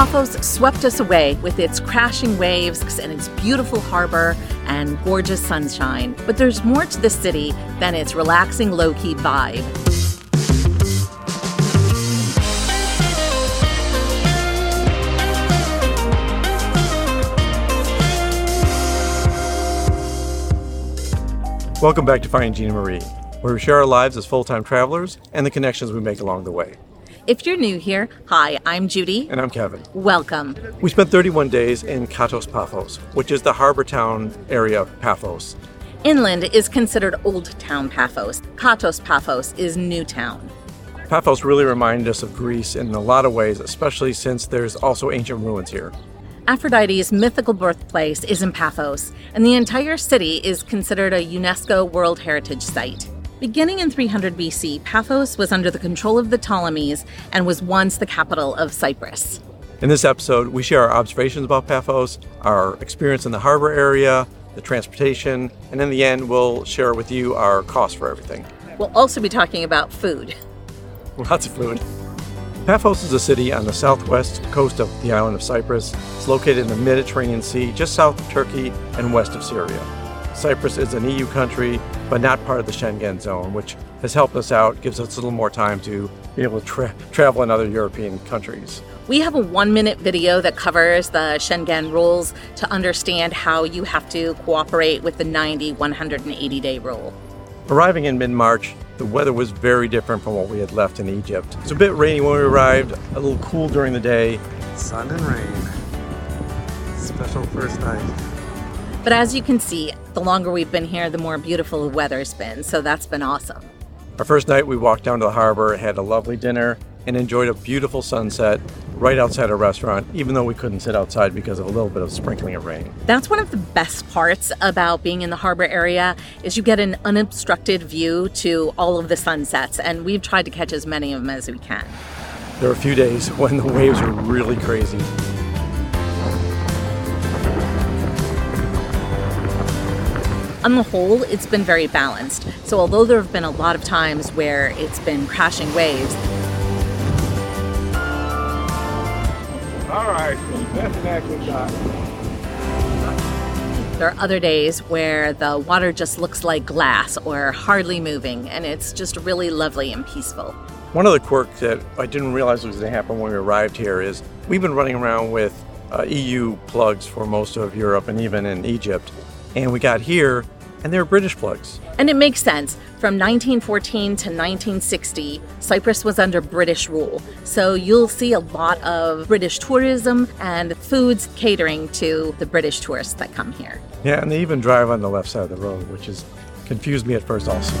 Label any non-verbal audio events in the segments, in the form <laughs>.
Paphos swept us away with its crashing waves and its beautiful harbor and gorgeous sunshine. But there's more to the city than its relaxing, low key vibe. Welcome back to Finding Gina Marie, where we share our lives as full time travelers and the connections we make along the way. If you're new here, hi, I'm Judy. And I'm Kevin. Welcome. We spent 31 days in Katos Paphos, which is the harbor town area of Paphos. Inland is considered Old Town Paphos. Katos Paphos is New Town. Paphos really reminded us of Greece in a lot of ways, especially since there's also ancient ruins here. Aphrodite's mythical birthplace is in Paphos, and the entire city is considered a UNESCO World Heritage Site. Beginning in 300 BC, Paphos was under the control of the Ptolemies and was once the capital of Cyprus. In this episode, we share our observations about Paphos, our experience in the harbor area, the transportation, and in the end, we'll share with you our cost for everything. We'll also be talking about food. <laughs> Lots of food. Paphos is a city on the southwest coast of the island of Cyprus. It's located in the Mediterranean Sea, just south of Turkey and west of Syria. Cyprus is an EU country, but not part of the Schengen zone, which has helped us out, gives us a little more time to be able to tra- travel in other European countries. We have a one minute video that covers the Schengen rules to understand how you have to cooperate with the 90 180 day rule. Arriving in mid March, the weather was very different from what we had left in Egypt. It's a bit rainy when we arrived, a little cool during the day. Sun and rain. Special first night. But as you can see, the longer we've been here, the more beautiful the weather's been, so that's been awesome. Our first night, we walked down to the harbor, had a lovely dinner, and enjoyed a beautiful sunset right outside a restaurant, even though we couldn't sit outside because of a little bit of sprinkling of rain. That's one of the best parts about being in the harbor area is you get an unobstructed view to all of the sunsets, and we've tried to catch as many of them as we can. There were a few days <laughs> when the waves were really crazy. On the whole, it's been very balanced. So, although there have been a lot of times where it's been crashing waves, all right, that's an accurate shot. There are other days where the water just looks like glass or hardly moving, and it's just really lovely and peaceful. One of the quirks that I didn't realize was going to happen when we arrived here is we've been running around with uh, EU plugs for most of Europe and even in Egypt. And we got here, and they're British plugs. And it makes sense. From 1914 to 1960, Cyprus was under British rule. So you'll see a lot of British tourism and foods catering to the British tourists that come here. Yeah, and they even drive on the left side of the road, which has confused me at first also.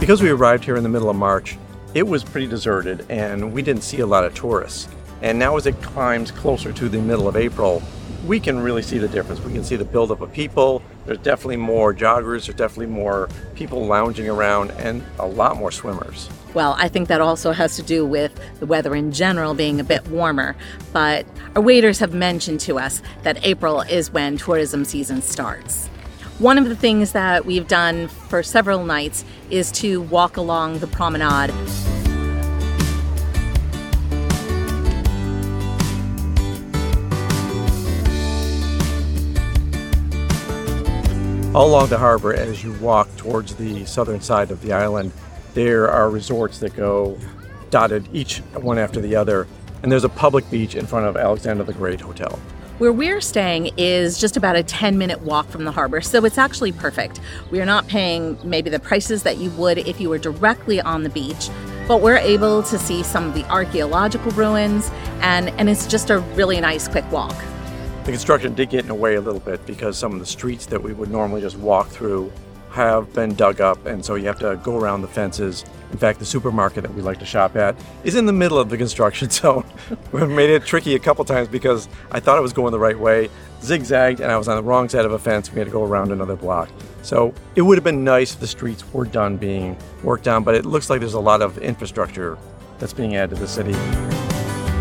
Because we arrived here in the middle of March, it was pretty deserted and we didn't see a lot of tourists. And now as it climbs closer to the middle of April, we can really see the difference. We can see the buildup of people. There's definitely more joggers, there's definitely more people lounging around, and a lot more swimmers. Well, I think that also has to do with the weather in general being a bit warmer. But our waiters have mentioned to us that April is when tourism season starts. One of the things that we've done for several nights is to walk along the promenade. All along the harbor, as you walk towards the southern side of the island, there are resorts that go dotted each one after the other. And there's a public beach in front of Alexander the Great Hotel. Where we're staying is just about a 10 minute walk from the harbor, so it's actually perfect. We are not paying maybe the prices that you would if you were directly on the beach, but we're able to see some of the archaeological ruins, and, and it's just a really nice quick walk. The construction did get in the way a little bit because some of the streets that we would normally just walk through have been dug up, and so you have to go around the fences. In fact, the supermarket that we like to shop at is in the middle of the construction <laughs> zone. we made it tricky a couple times because I thought it was going the right way, zigzagged, and I was on the wrong side of a fence. We had to go around another block. So it would have been nice if the streets were done being worked on, but it looks like there's a lot of infrastructure that's being added to the city.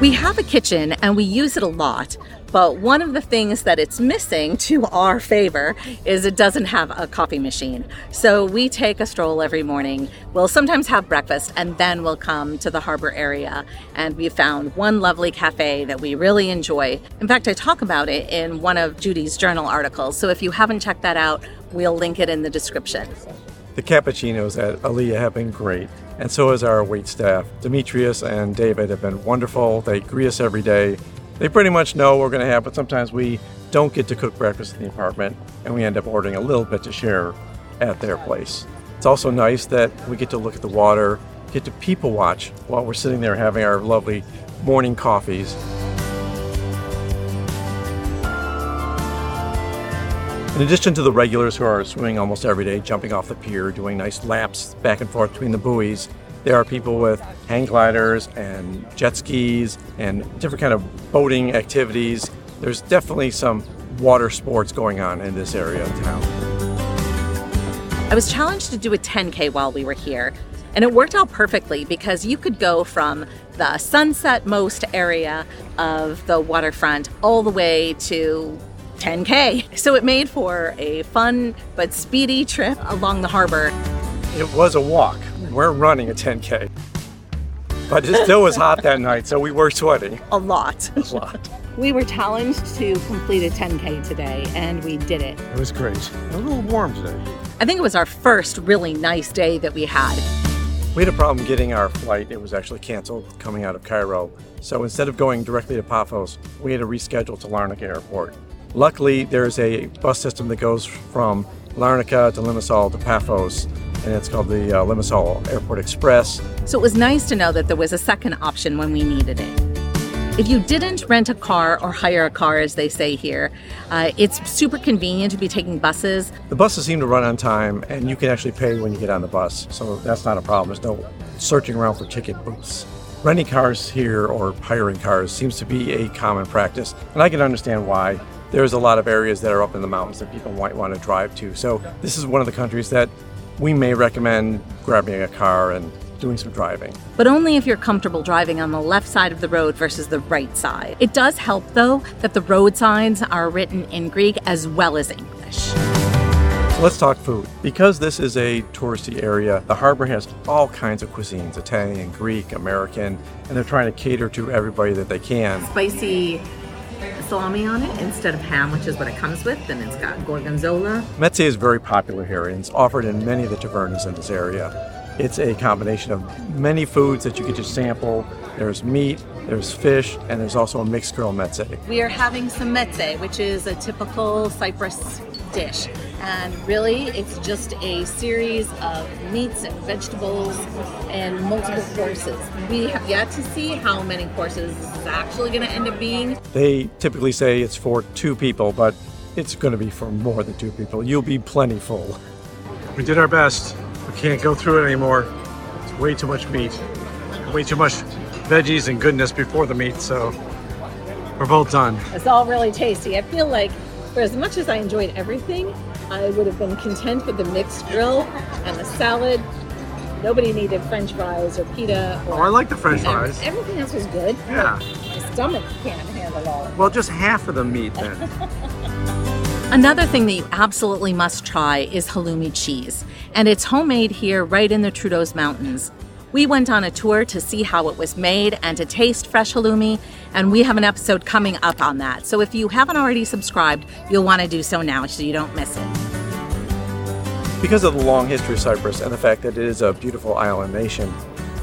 We have a kitchen and we use it a lot, But one of the things that it's missing to our favor is it doesn't have a coffee machine. So we take a stroll every morning. We'll sometimes have breakfast and then we'll come to the harbor area. And we found one lovely cafe that we really enjoy. In fact, I talk about it in one of Judy's journal articles. So if you haven't checked that out, we'll link it in the description. The cappuccinos at Aliyah have been great, and so has our wait staff. Demetrius and David have been wonderful. They greet us every day. They pretty much know what we're going to have, but sometimes we don't get to cook breakfast in the apartment, and we end up ordering a little bit to share at their place. It's also nice that we get to look at the water, get to people watch while we're sitting there having our lovely morning coffees. In addition to the regulars who are swimming almost every day, jumping off the pier, doing nice laps back and forth between the buoys, there are people with hang gliders and jet skis and different kind of boating activities. There's definitely some water sports going on in this area of town. I was challenged to do a 10K while we were here, and it worked out perfectly because you could go from the sunset most area of the waterfront all the way to 10K. So it made for a fun but speedy trip along the harbor. It was a walk. We're running a 10K. But it still was hot that night, so we were sweating A lot. a lot. We were challenged to complete a 10K today, and we did it. It was great. A little warm today. I think it was our first really nice day that we had. We had a problem getting our flight. It was actually canceled coming out of Cairo. So instead of going directly to Paphos, we had to reschedule to Larnaca Airport. Luckily, there's a bus system that goes from Larnaca to Limassol to Paphos, and it's called the uh, Limassol Airport Express. So it was nice to know that there was a second option when we needed it. If you didn't rent a car or hire a car, as they say here, uh, it's super convenient to be taking buses. The buses seem to run on time, and you can actually pay when you get on the bus, so that's not a problem. There's no searching around for ticket booths. Renting cars here or hiring cars seems to be a common practice, and I can understand why. There's a lot of areas that are up in the mountains that people might want to drive to. So, this is one of the countries that we may recommend grabbing a car and doing some driving. but only if you're comfortable driving on the left side of the road versus the right side. It does help, though, that the road signs are written in Greek as well as English. So let's talk food. Because this is a touristy area, the harbor has all kinds of cuisines Italian, Greek, American, and they're trying to cater to everybody that they can. spicy salami on it instead of ham, which is what it comes with. And it's got gorgonzola. Mezze is very popular here and it's offered in many of the tavernas in this area. It's a combination of many foods that you get to sample. There's meat, there's fish, and there's also a mixed grill mezze. We are having some meze, which is a typical Cyprus dish. And really, it's just a series of meats and vegetables and multiple courses. We have yet to see how many courses this is actually going to end up being. They typically say it's for two people, but it's going to be for more than two people. You'll be plenty full. We did our best. We can't go through it anymore. It's way too much meat. Way too much veggies and goodness before the meat, so we're both done. It's all really tasty. I feel like for as much as I enjoyed everything, I would have been content with the mixed grill and the salad. Nobody needed french fries or pita. Or Oh, I like the french Ev- fries. Everything else was good. Yeah. My stomach can't handle all of it. Well, just half of the meat then. <laughs> Another thing that you absolutely must try is halloumi cheese, and it's homemade here right in the Troodos Mountains. We went on a tour to see how it was made and to taste fresh halloumi, and we have an episode coming up on that. So if you haven't already subscribed, you'll want to do so now so you don't miss it. Because of the long history of Cyprus and the fact that it is a beautiful island nation,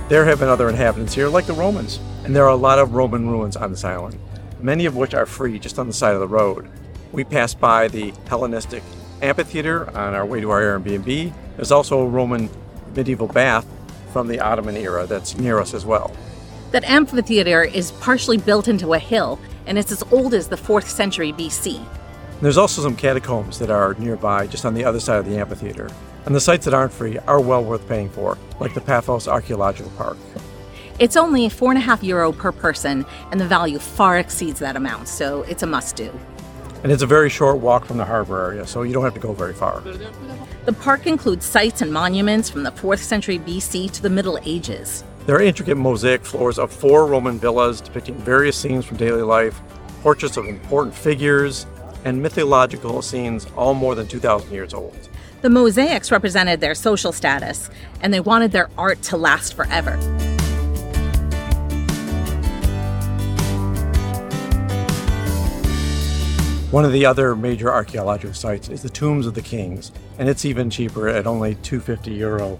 there have been other inhabitants here, like the Romans. And there are a lot of Roman ruins on this island, many of which are free just on the side of the road. We passed by the Hellenistic amphitheater on our way to our Airbnb. There's also a Roman medieval bath from the Ottoman era that's near us as well. That amphitheater is partially built into a hill, and it's as old as the 4th century BC. There's also some catacombs that are nearby, just on the other side of the amphitheater. And the sites that aren't free are well worth paying for, like the Paphos Archaeological Park. It's only four and a half euro per person, and the value far exceeds that amount, so it's a must do. And it's a very short walk from the harbor area, so you don't have to go very far. The park includes sites and monuments from the 4th century BC to the Middle Ages. There are intricate mosaic floors of four Roman villas depicting various scenes from daily life, portraits of important figures, and mythological scenes, all more than 2,000 years old. The mosaics represented their social status, and they wanted their art to last forever. One of the other major archaeological sites is the Tombs of the Kings, and it's even cheaper at only 250 euro.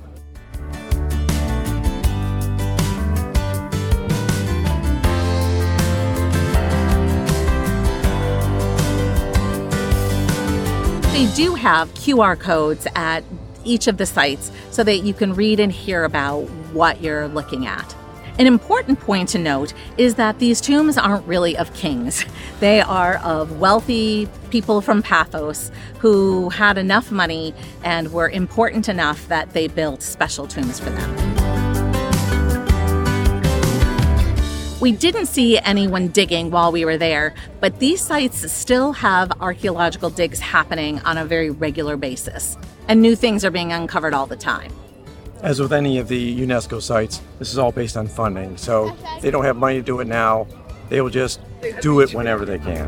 They do have QR codes at each of the sites so that you can read and hear about what you're looking at. An important point to note is that these tombs aren't really of kings. <laughs> They are of wealthy people from Paphos who had enough money and were important enough that they built special tombs for them. We didn't see anyone digging while we were there, but these sites still have archaeological digs happening on a very regular basis, and new things are being uncovered all the time. As with any of the UNESCO sites, this is all based on funding, so they don't have money to do it now. They will just do it whenever they can.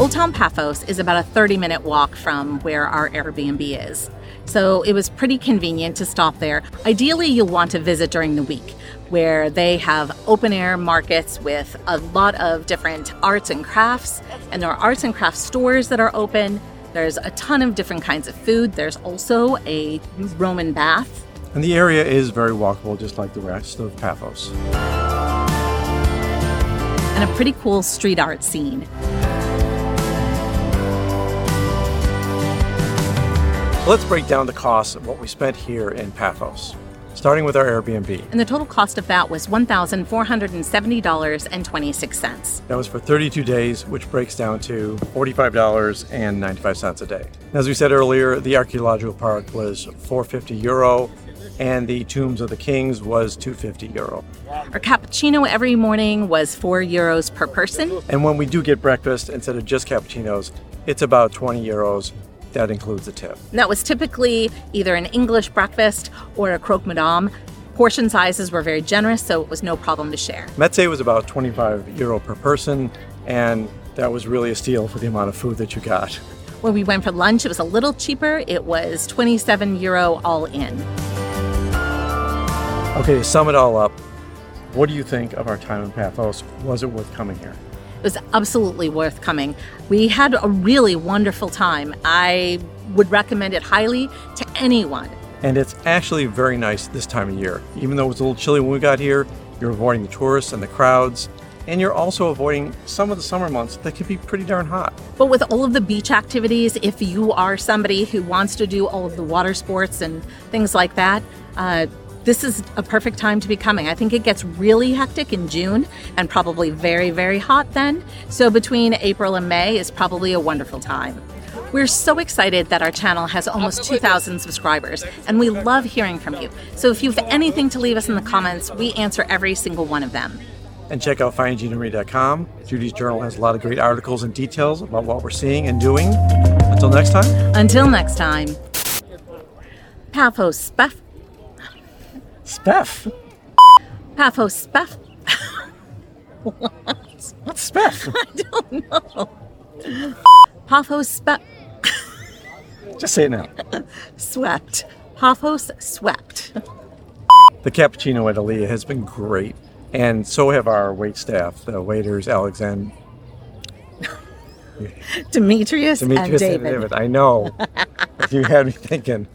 Old Town Paphos is about a 30 minute walk from where our Airbnb is. So it was pretty convenient to stop there. Ideally, you'll want to visit during the week where they have open air markets with a lot of different arts and crafts, and there are arts and crafts stores that are open. There's a ton of different kinds of food. There's also a Roman bath. And the area is very walkable, just like the rest of Paphos. and a pretty cool street art scene. Let's break down the costs of what we spent here in Paphos, starting with our Airbnb. And the total cost of that was $1,470.26. That was for 32 days, which breaks down to $45.95 a day. As we said earlier, the archaeological park was 450 euro and the Tombs of the Kings was 250 euro. Our cappuccino every morning was 4 euros per person. And when we do get breakfast instead of just cappuccinos, it's about 20 euros. That includes a tip. And that was typically either an English breakfast or a croque madame. Portion sizes were very generous, so it was no problem to share. Meze was about 25 euro per person, and that was really a steal for the amount of food that you got. When we went for lunch, it was a little cheaper. It was 27 euro all in. Okay, to sum it all up, what do you think of our time in Paphos? Was it worth coming here? It was absolutely worth coming. We had a really wonderful time. I would recommend it highly to anyone. And it's actually very nice this time of year. Even though it was a little chilly when we got here, you're avoiding the tourists and the crowds, and you're also avoiding some of the summer months that can be pretty darn hot. But with all of the beach activities, if you are somebody who wants to do all of the water sports and things like that, uh, this is a perfect time to be coming. I think it gets really hectic in June and probably very, very hot then. So between April and May is probably a wonderful time. We're so excited that our channel has almost 2,000 subscribers, and we love hearing from you. So if you have anything to leave us in the comments, we answer every single one of them. And check out findingmarie.com. Judy's journal has a lot of great articles and details about what we're seeing and doing. Until next time. Until next time, Paphos. Speff. Paphos Spef. What's Speff? <laughs> I don't know. Paphos Spef. Just say it now. Swept. Paphos swept. The cappuccino at Aliyah has been great, and so have our wait staff, the waiters, Alexander, <laughs> Demetrius, Demetrius, and David. I know. <laughs> you had me thinking.